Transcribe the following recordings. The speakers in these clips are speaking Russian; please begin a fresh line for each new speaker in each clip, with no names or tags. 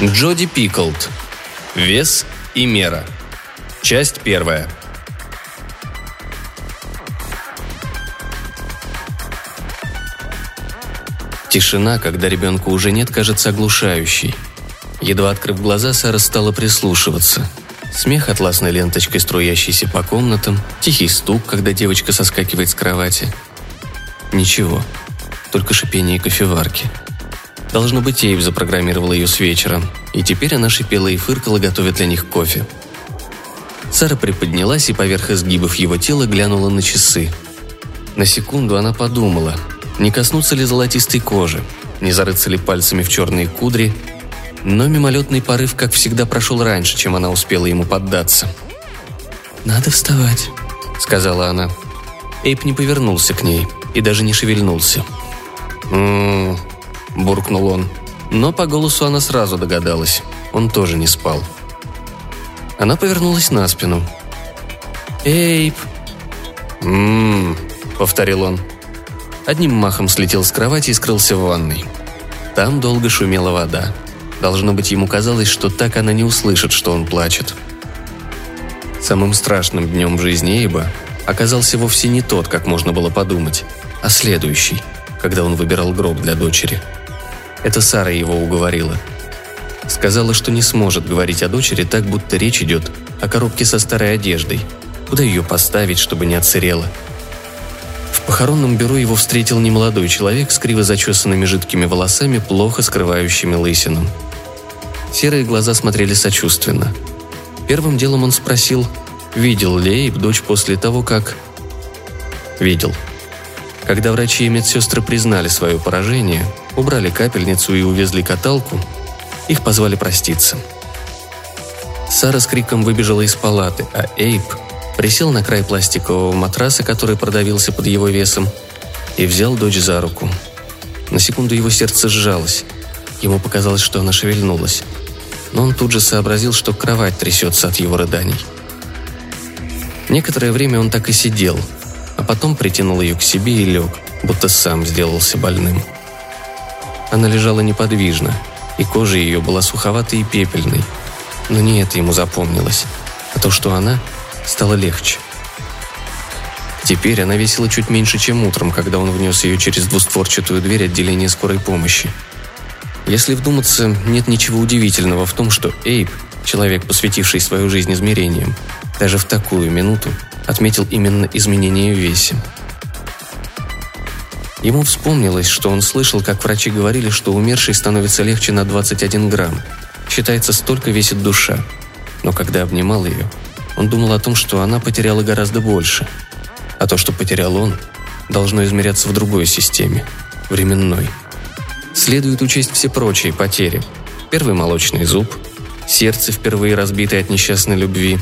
Джоди Пиклд. Вес и мера. Часть первая. Тишина, когда ребенка уже нет, кажется оглушающей. Едва открыв глаза, Сара стала прислушиваться. Смех атласной ленточкой, струящийся по комнатам, тихий стук, когда девочка соскакивает с кровати. Ничего, только шипение кофеварки – Должно быть, Эйв запрограммировал ее с вечера, и теперь она шипела и фыркала, готовя для них кофе. Сара приподнялась и поверх изгибов его тела глянула на часы. На секунду она подумала, не коснуться ли золотистой кожи, не зарыться ли пальцами в черные кудри, но мимолетный порыв, как всегда, прошел раньше, чем она успела ему поддаться. «Надо вставать», — сказала она. Эйп не повернулся к ней и даже не шевельнулся. «М-м-м», – буркнул он. Но по голосу она сразу догадалась. Он тоже не спал. Она повернулась на спину. «Эйп!» «Ммм», — повторил он. Одним махом слетел с кровати и скрылся в ванной. Там долго шумела вода. Должно быть, ему казалось, что так она не услышит, что он плачет. Самым страшным днем в жизни Эйба оказался вовсе не тот, как можно было подумать, а следующий, когда он выбирал гроб для дочери – это Сара его уговорила. Сказала, что не сможет говорить о дочери так, будто речь идет о коробке со старой одеждой. Куда ее поставить, чтобы не отсырела? В похоронном бюро его встретил немолодой человек с криво зачесанными жидкими волосами, плохо скрывающими лысину. Серые глаза смотрели сочувственно. Первым делом он спросил, видел ли Эйб дочь после того, как... Видел. Когда врачи и медсестры признали свое поражение, убрали капельницу и увезли каталку, их позвали проститься. Сара с криком выбежала из палаты, а Эйп присел на край пластикового матраса, который продавился под его весом, и взял дочь за руку. На секунду его сердце сжалось. Ему показалось, что она шевельнулась. Но он тут же сообразил, что кровать трясется от его рыданий. Некоторое время он так и сидел, а потом притянул ее к себе и лег, будто сам сделался больным. Она лежала неподвижно, и кожа ее была суховатой и пепельной. Но не это ему запомнилось, а то, что она стала легче. Теперь она весила чуть меньше, чем утром, когда он внес ее через двустворчатую дверь отделения скорой помощи. Если вдуматься, нет ничего удивительного в том, что Эйб, человек, посвятивший свою жизнь измерениям, даже в такую минуту отметил именно изменение в весе – Ему вспомнилось, что он слышал, как врачи говорили, что умерший становится легче на 21 грамм. Считается, столько весит душа. Но когда обнимал ее, он думал о том, что она потеряла гораздо больше. А то, что потерял он, должно измеряться в другой системе – временной. Следует учесть все прочие потери. Первый молочный зуб, сердце, впервые разбитое от несчастной любви,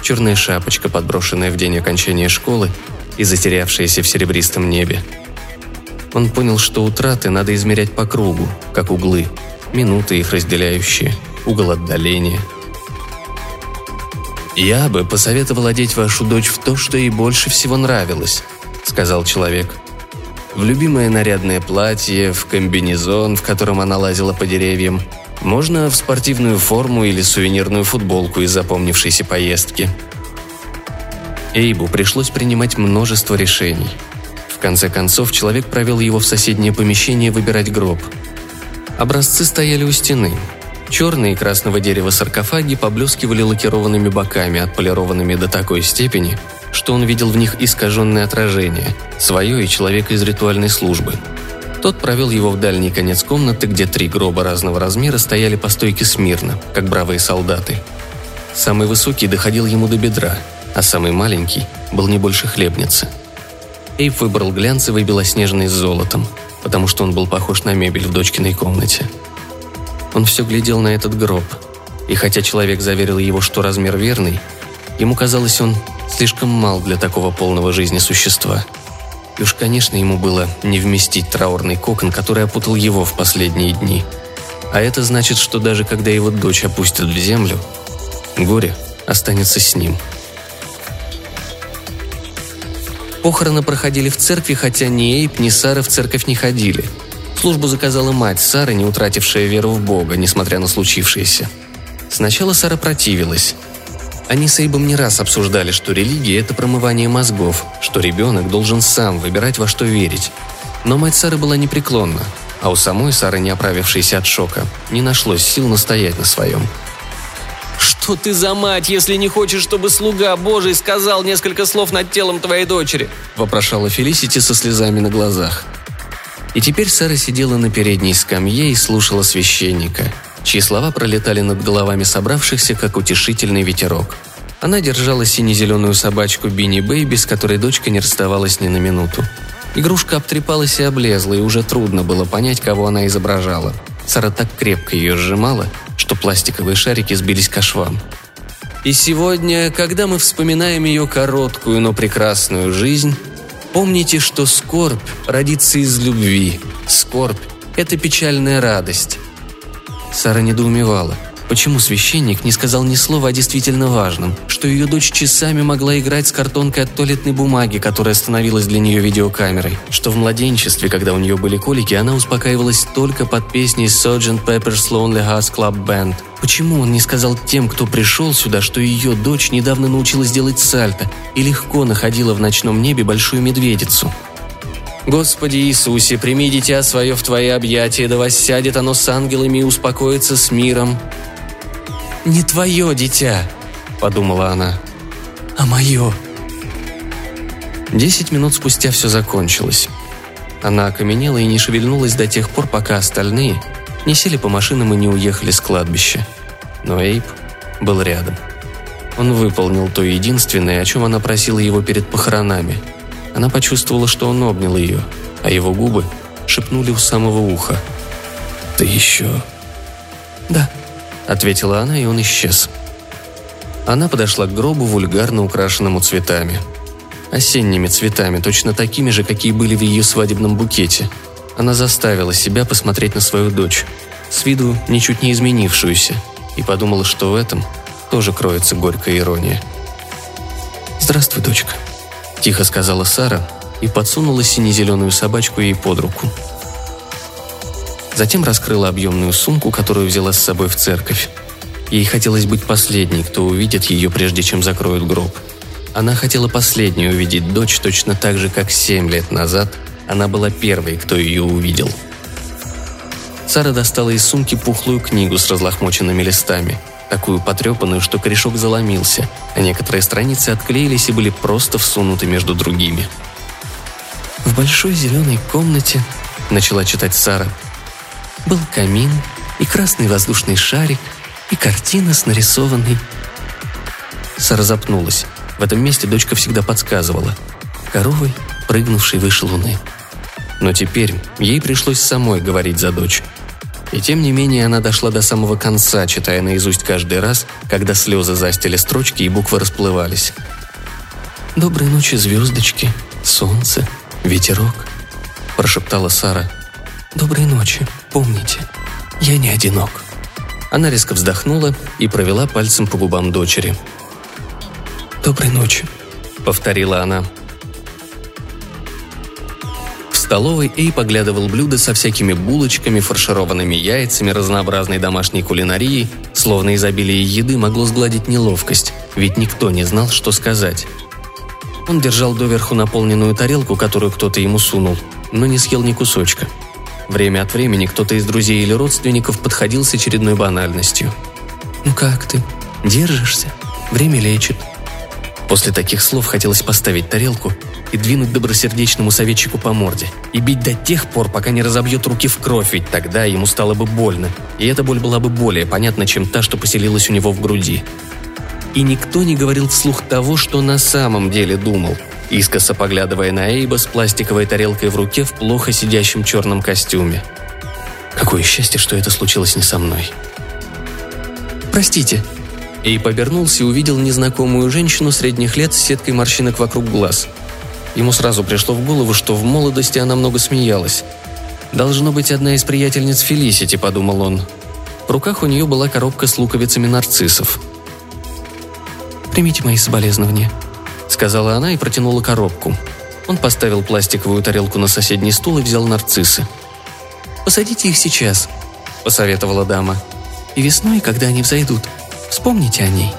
черная шапочка, подброшенная в день окончания школы и затерявшаяся в серебристом небе – он понял, что утраты надо измерять по кругу, как углы, минуты их разделяющие, угол отдаления. «Я бы посоветовал одеть вашу дочь в то, что ей больше всего нравилось», — сказал человек. «В любимое нарядное платье, в комбинезон, в котором она лазила по деревьям, можно в спортивную форму или сувенирную футболку из запомнившейся поездки». Эйбу пришлось принимать множество решений — в конце концов, человек провел его в соседнее помещение выбирать гроб. Образцы стояли у стены. Черные и красного дерева саркофаги поблескивали лакированными боками, отполированными до такой степени, что он видел в них искаженное отражение, свое и человека из ритуальной службы. Тот провел его в дальний конец комнаты, где три гроба разного размера стояли по стойке смирно, как бравые солдаты. Самый высокий доходил ему до бедра, а самый маленький был не больше хлебницы – Эйп выбрал глянцевый белоснежный с золотом, потому что он был похож на мебель в дочкиной комнате. Он все глядел на этот гроб, и хотя человек заверил его, что размер верный, ему казалось, он слишком мал для такого полного жизни существа. И уж, конечно, ему было не вместить траурный кокон, который опутал его в последние дни. А это значит, что даже когда его дочь опустят в землю, горе останется с ним – Похороны проходили в церкви, хотя ни Эйп, ни Сара в церковь не ходили. Службу заказала мать Сары, не утратившая веру в Бога, несмотря на случившееся. Сначала Сара противилась. Они с Эйбом не раз обсуждали, что религия – это промывание мозгов, что ребенок должен сам выбирать, во что верить. Но мать Сары была непреклонна, а у самой Сары, не оправившейся от шока, не нашлось сил настоять на своем.
«Что ты за мать, если не хочешь, чтобы слуга Божий сказал несколько слов над телом твоей дочери?»
– вопрошала Фелисити со слезами на глазах. И теперь Сара сидела на передней скамье и слушала священника, чьи слова пролетали над головами собравшихся, как утешительный ветерок. Она держала сине-зеленую собачку Бинни Бэйби, с которой дочка не расставалась ни на минуту. Игрушка обтрепалась и облезла, и уже трудно было понять, кого она изображала. Сара так крепко ее сжимала, что пластиковые шарики сбились ко швам. И сегодня, когда мы вспоминаем ее короткую, но прекрасную жизнь, Помните, что скорбь родится из любви. Скорбь – это печальная радость. Сара недоумевала. Почему священник не сказал ни слова о действительно важном, что ее дочь часами могла играть с картонкой от туалетной бумаги, которая становилась для нее видеокамерой, что в младенчестве, когда у нее были колики, она успокаивалась только под песней Sgt. Pepper's Lonely Hearts Club Band. Почему он не сказал тем, кто пришел сюда, что ее дочь недавно научилась делать сальто и легко находила в ночном небе большую медведицу? Господи Иисусе, прими дитя свое в Твои объятия, да воссядет оно с ангелами и успокоится с миром не твое дитя», — подумала она, — «а мое». Десять минут спустя все закончилось. Она окаменела и не шевельнулась до тех пор, пока остальные не сели по машинам и не уехали с кладбища. Но Эйп был рядом. Он выполнил то единственное, о чем она просила его перед похоронами. Она почувствовала, что он обнял ее, а его губы шепнули у самого уха. «Ты еще...» «Да», ответила она, и он исчез. Она подошла к гробу, вульгарно украшенному цветами. Осенними цветами, точно такими же, какие были в ее свадебном букете. Она заставила себя посмотреть на свою дочь, с виду ничуть не изменившуюся, и подумала, что в этом тоже кроется горькая ирония. «Здравствуй, дочка», – тихо сказала Сара и подсунула сине-зеленую собачку ей под руку – Затем раскрыла объемную сумку, которую взяла с собой в церковь. Ей хотелось быть последней, кто увидит ее, прежде чем закроют гроб. Она хотела последней увидеть дочь точно так же, как семь лет назад она была первой, кто ее увидел. Сара достала из сумки пухлую книгу с разлохмоченными листами, такую потрепанную, что корешок заломился, а некоторые страницы отклеились и были просто всунуты между другими. «В большой зеленой комнате», — начала читать Сара, — был камин и красный воздушный шарик, и картина с нарисованной... Сара запнулась. В этом месте дочка всегда подсказывала. Коровой, прыгнувшей выше луны. Но теперь ей пришлось самой говорить за дочь. И тем не менее она дошла до самого конца, читая наизусть каждый раз, когда слезы застили строчки и буквы расплывались. «Доброй ночи, звездочки, солнце, ветерок», – прошептала Сара. «Доброй ночи, помните, я не одинок». Она резко вздохнула и провела пальцем по губам дочери. «Доброй ночи», — повторила она. В столовой Эй поглядывал блюда со всякими булочками, фаршированными яйцами, разнообразной домашней кулинарией, словно изобилие еды могло сгладить неловкость, ведь никто не знал, что сказать. Он держал доверху наполненную тарелку, которую кто-то ему сунул, но не съел ни кусочка — Время от времени кто-то из друзей или родственников подходил с очередной банальностью. «Ну как ты? Держишься? Время лечит». После таких слов хотелось поставить тарелку и двинуть добросердечному советчику по морде. И бить до тех пор, пока не разобьет руки в кровь, ведь тогда ему стало бы больно. И эта боль была бы более понятна, чем та, что поселилась у него в груди. И никто не говорил вслух того, что на самом деле думал – искоса поглядывая на Эйба с пластиковой тарелкой в руке в плохо сидящем черном костюме. Какое счастье, что это случилось не со мной. «Простите». Эйб обернулся и увидел незнакомую женщину средних лет с сеткой морщинок вокруг глаз. Ему сразу пришло в голову, что в молодости она много смеялась. «Должно быть одна из приятельниц Фелисити», — подумал он. В руках у нее была коробка с луковицами нарциссов. «Примите мои соболезнования», — сказала она и протянула коробку. Он поставил пластиковую тарелку на соседний стул и взял нарциссы. «Посадите их сейчас», – посоветовала дама. «И весной, когда они взойдут, вспомните о ней».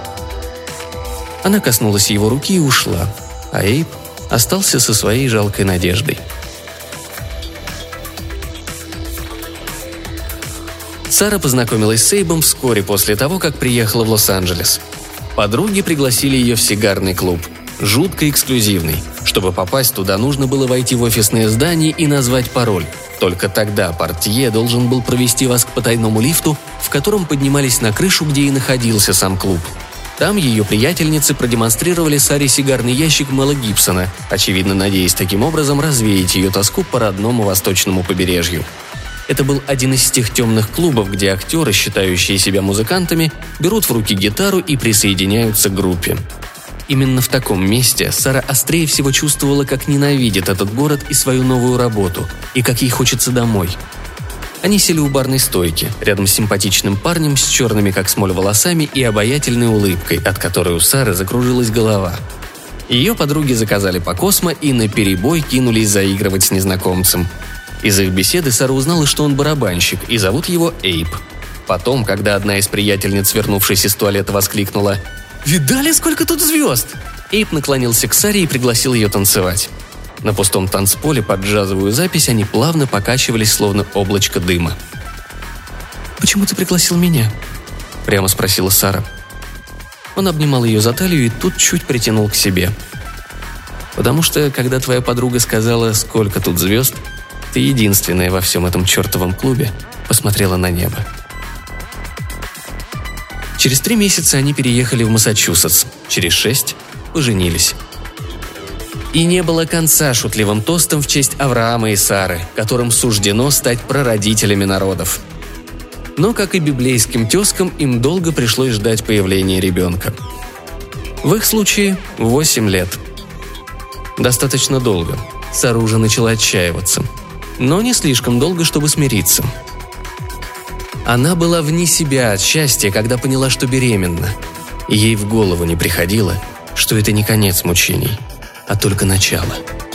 Она коснулась его руки и ушла, а Эйб остался со своей жалкой надеждой. Сара познакомилась с Эйбом вскоре после того, как приехала в Лос-Анджелес. Подруги пригласили ее в сигарный клуб. Жутко эксклюзивный. Чтобы попасть туда, нужно было войти в офисное здание и назвать пароль. Только тогда портье должен был провести вас к потайному лифту, в котором поднимались на крышу, где и находился сам клуб. Там ее приятельницы продемонстрировали Саре сигарный ящик Мэла Гибсона, очевидно надеясь таким образом развеять ее тоску по родному восточному побережью. Это был один из тех темных клубов, где актеры, считающие себя музыкантами, берут в руки гитару и присоединяются к группе. Именно в таком месте Сара острее всего чувствовала, как ненавидит этот город и свою новую работу, и как ей хочется домой – они сели у барной стойки, рядом с симпатичным парнем с черными как смоль волосами и обаятельной улыбкой, от которой у Сары закружилась голова. Ее подруги заказали по космо и на перебой кинулись заигрывать с незнакомцем. Из их беседы Сара узнала, что он барабанщик, и зовут его Эйп. Потом, когда одна из приятельниц, вернувшись из туалета, воскликнула «Видали, сколько тут звезд?» Эйп наклонился к Саре и пригласил ее танцевать. На пустом танцполе под джазовую запись они плавно покачивались, словно облачко дыма. «Почему ты пригласил меня?» – прямо спросила Сара. Он обнимал ее за талию и тут чуть притянул к себе. «Потому что, когда твоя подруга сказала, сколько тут звезд, ты единственная во всем этом чертовом клубе посмотрела на небо». Через три месяца они переехали в Массачусетс. Через шесть поженились. И не было конца шутливым тостом в честь Авраама и Сары, которым суждено стать прародителями народов. Но, как и библейским тескам, им долго пришлось ждать появления ребенка. В их случае 8 лет. Достаточно долго. Сара уже начала отчаиваться. Но не слишком долго, чтобы смириться. Она была вне себя от счастья, когда поняла, что беременна. И ей в голову не приходило, что это не конец мучений – а только начало –